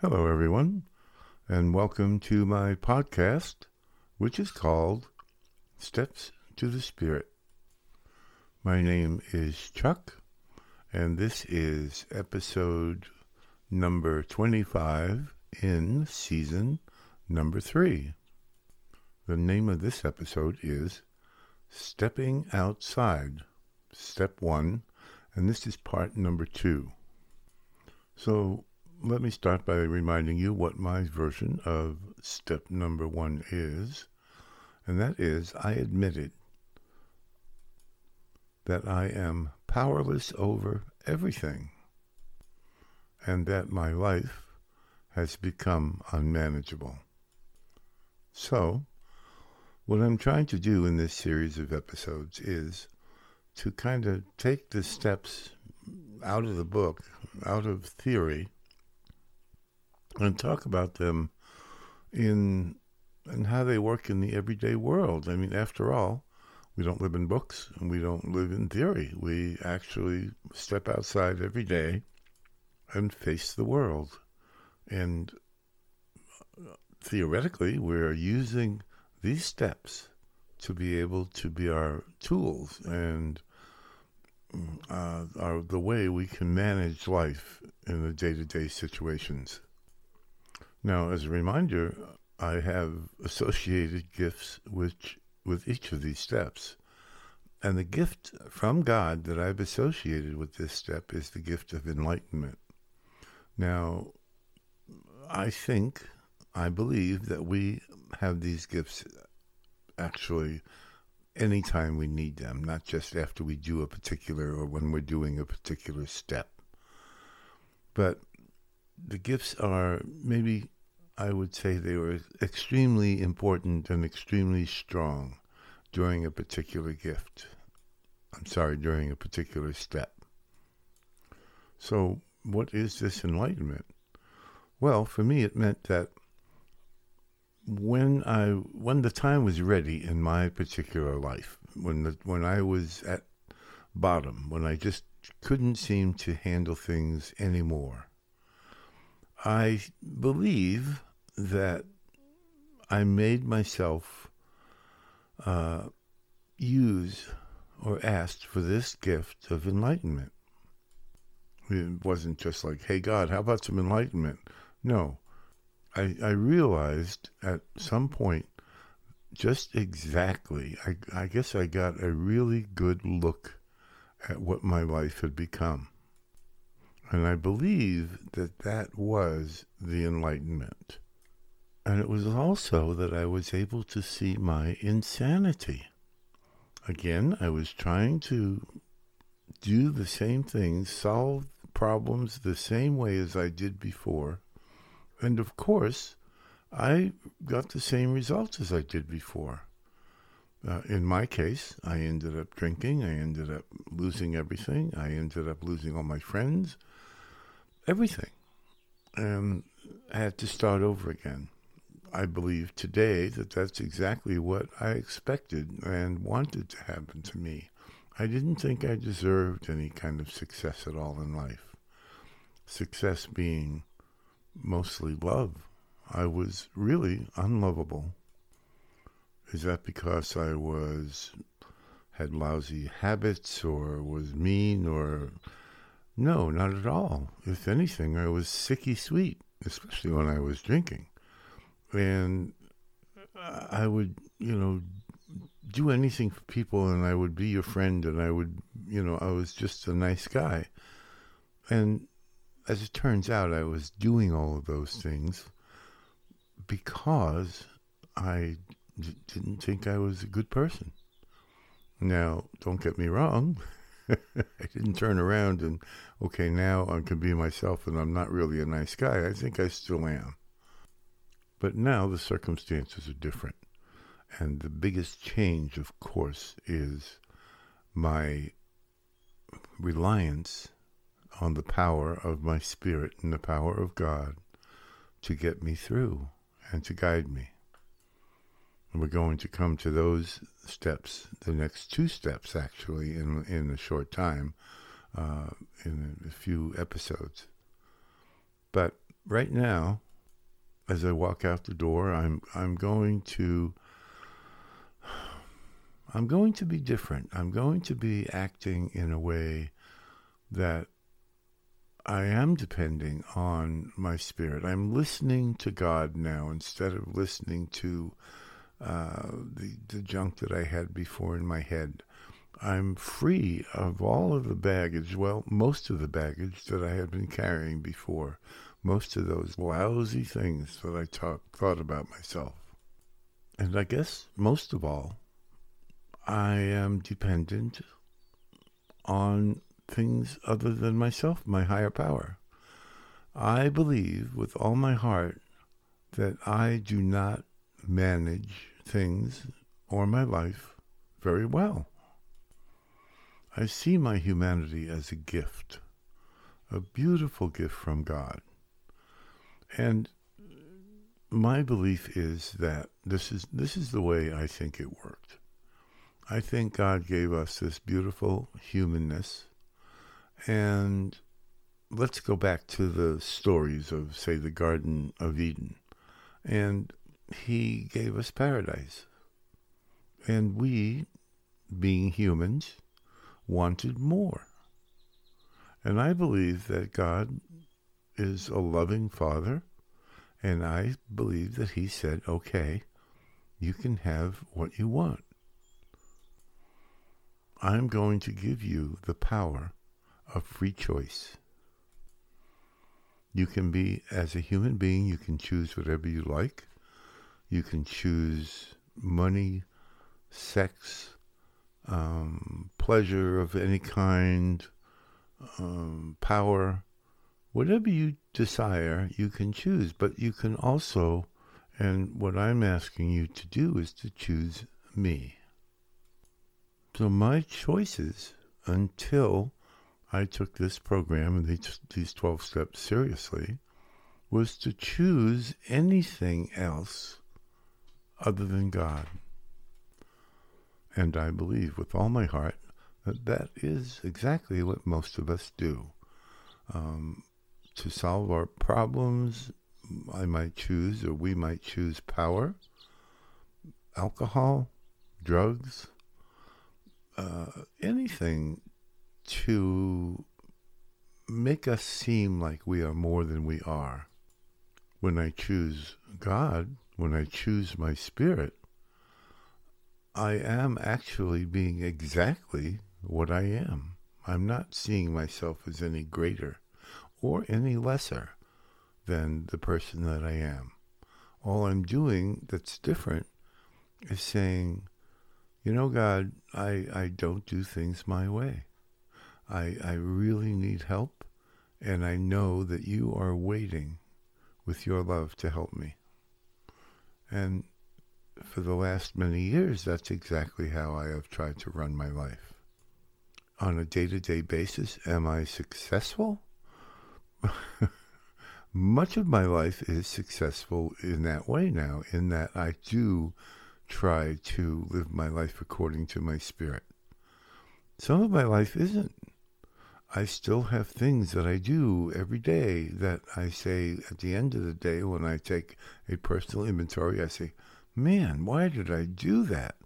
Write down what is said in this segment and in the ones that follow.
Hello, everyone, and welcome to my podcast, which is called Steps to the Spirit. My name is Chuck, and this is episode number 25 in season number 3. The name of this episode is Stepping Outside, Step 1, and this is part number 2. So, let me start by reminding you what my version of step number one is, and that is I admitted that I am powerless over everything, and that my life has become unmanageable. So, what I'm trying to do in this series of episodes is to kind of take the steps out of the book, out of theory, and talk about them in and how they work in the everyday world. I mean, after all, we don't live in books and we don't live in theory. We actually step outside every day and face the world. And theoretically, we're using these steps to be able to be our tools and uh, are the way we can manage life in the day to day situations. Now, as a reminder, I have associated gifts which, with each of these steps. And the gift from God that I've associated with this step is the gift of enlightenment. Now, I think, I believe that we have these gifts actually anytime we need them, not just after we do a particular or when we're doing a particular step. But the gifts are maybe I would say they were extremely important and extremely strong during a particular gift. I'm sorry, during a particular step. So, what is this enlightenment? Well, for me, it meant that when I when the time was ready in my particular life, when the, when I was at bottom, when I just couldn't seem to handle things anymore, I believe that I made myself uh, use or asked for this gift of enlightenment. It wasn't just like, hey, God, how about some enlightenment? No. I, I realized at some point just exactly, I, I guess I got a really good look at what my life had become. And I believe that that was the Enlightenment. And it was also that I was able to see my insanity. Again, I was trying to do the same things, solve problems the same way as I did before. And of course, I got the same results as I did before. Uh, in my case, I ended up drinking. I ended up losing everything. I ended up losing all my friends everything. And I had to start over again. I believe today that that's exactly what I expected and wanted to happen to me. I didn't think I deserved any kind of success at all in life. Success being mostly love. I was really unlovable. Is that because I was had lousy habits or was mean or no, not at all. If anything, I was sicky sweet, especially when I was drinking. And I would, you know, do anything for people and I would be your friend and I would, you know, I was just a nice guy. And as it turns out, I was doing all of those things because I d- didn't think I was a good person. Now, don't get me wrong. I didn't turn around and, okay, now I can be myself and I'm not really a nice guy. I think I still am. But now the circumstances are different. And the biggest change, of course, is my reliance on the power of my spirit and the power of God to get me through and to guide me. We're going to come to those steps, the next two steps actually, in in a short time, uh, in a few episodes. But right now, as I walk out the door, I'm I'm going to I'm going to be different. I'm going to be acting in a way that I am depending on my spirit. I'm listening to God now instead of listening to uh, the the junk that I had before in my head. I'm free of all of the baggage, well, most of the baggage that I had been carrying before, most of those lousy things that I talk, thought about myself. And I guess most of all, I am dependent on things other than myself, my higher power. I believe with all my heart that I do not manage things or my life very well. I see my humanity as a gift, a beautiful gift from God. And my belief is that this is this is the way I think it worked. I think God gave us this beautiful humanness and let's go back to the stories of say the garden of Eden. And he gave us paradise. And we being humans wanted more. And I believe that God is a loving Father, and I believe that He said, okay, you can have what you want. I'm going to give you the power of free choice. You can be, as a human being, you can choose whatever you like. You can choose money, sex, um, pleasure of any kind, um, power, whatever you desire, you can choose. But you can also, and what I'm asking you to do is to choose me. So my choices until I took this program and these, these 12 steps seriously was to choose anything else other than God. And I believe with all my heart that that is exactly what most of us do. Um, to solve our problems, I might choose, or we might choose power, alcohol, drugs, uh, anything to make us seem like we are more than we are. When I choose God, when I choose my spirit, I am actually being exactly what I am. I'm not seeing myself as any greater or any lesser than the person that I am. All I'm doing that's different is saying, you know, God, I, I don't do things my way. I, I really need help, and I know that you are waiting with your love to help me. And for the last many years, that's exactly how I have tried to run my life. On a day to day basis, am I successful? Much of my life is successful in that way now, in that I do try to live my life according to my spirit. Some of my life isn't. I still have things that I do every day that I say at the end of the day when I take a personal inventory, I say, man, why did I do that?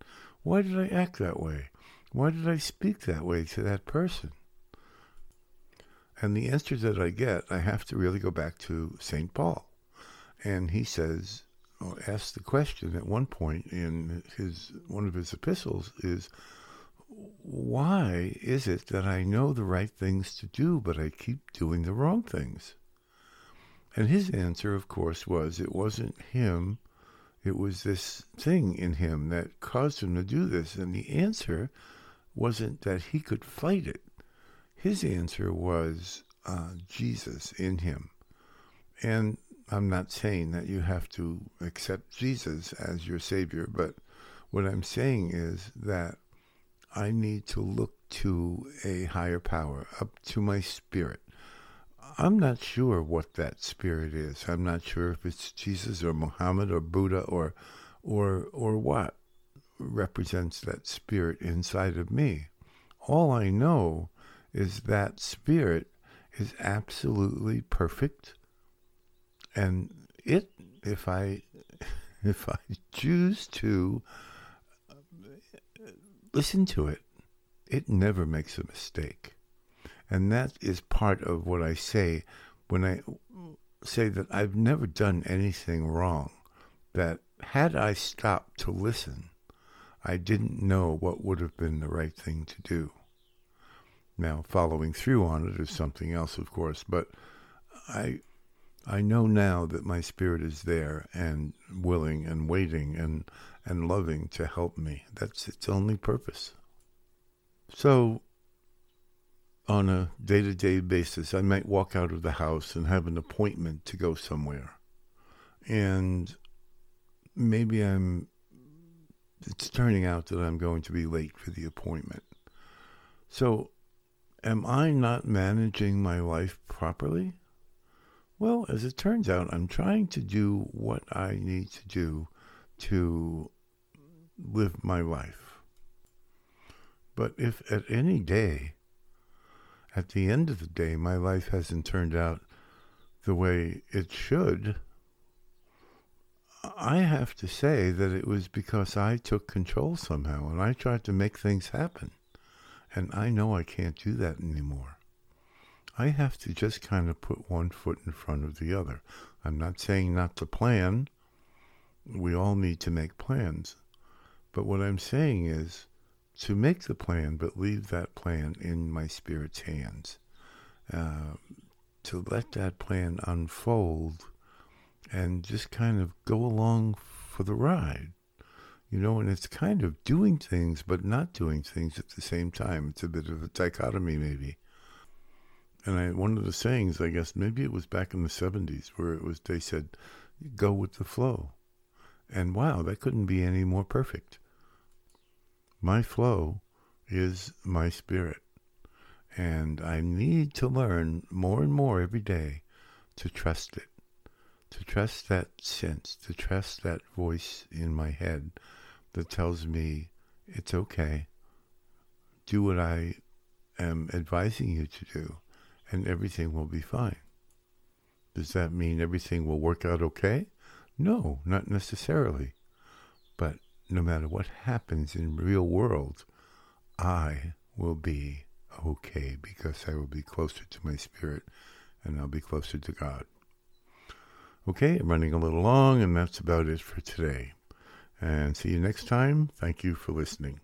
Why did I act that way? Why did I speak that way to that person? And the answer that I get, I have to really go back to St. Paul. And he says, or asks the question at one point in his one of his epistles is, why is it that I know the right things to do, but I keep doing the wrong things? And his answer, of course, was it wasn't him it was this thing in him that caused him to do this. And the answer wasn't that he could fight it. His answer was uh, Jesus in him. And I'm not saying that you have to accept Jesus as your Savior, but what I'm saying is that I need to look to a higher power, up to my spirit, I'm not sure what that spirit is. I'm not sure if it's Jesus or Muhammad or Buddha or or or what represents that spirit inside of me. All I know is that spirit is absolutely perfect and it, if I, if I choose to listen to it, it never makes a mistake. And that is part of what I say when I say that I've never done anything wrong. That had I stopped to listen, I didn't know what would have been the right thing to do. Now, following through on it is something else, of course, but I I know now that my spirit is there and willing and waiting and and loving to help me. That's its only purpose. So on a day-to-day basis, I might walk out of the house and have an appointment to go somewhere. And maybe I'm it's turning out that I'm going to be late for the appointment. So am I not managing my life properly? Well, as it turns out, I'm trying to do what I need to do to live my life. But if at any day, at the end of the day, my life hasn't turned out the way it should, I have to say that it was because I took control somehow and I tried to make things happen. And I know I can't do that anymore. I have to just kind of put one foot in front of the other. I'm not saying not to plan. We all need to make plans. But what I'm saying is to make the plan, but leave that plan in my spirit's hands. Uh, to let that plan unfold and just kind of go along for the ride. You know, and it's kind of doing things but not doing things at the same time. It's a bit of a dichotomy, maybe. And I, one of the sayings, I guess, maybe it was back in the 70s, where it was, they said, go with the flow. And wow, that couldn't be any more perfect. My flow is my spirit. And I need to learn more and more every day to trust it, to trust that sense, to trust that voice in my head that tells me it's okay. Do what I am advising you to do, and everything will be fine. Does that mean everything will work out okay? No, not necessarily. But no matter what happens in real world, I will be okay because I will be closer to my spirit and I'll be closer to God. Okay, I'm running a little long, and that's about it for today and see you next time. Thank you for listening.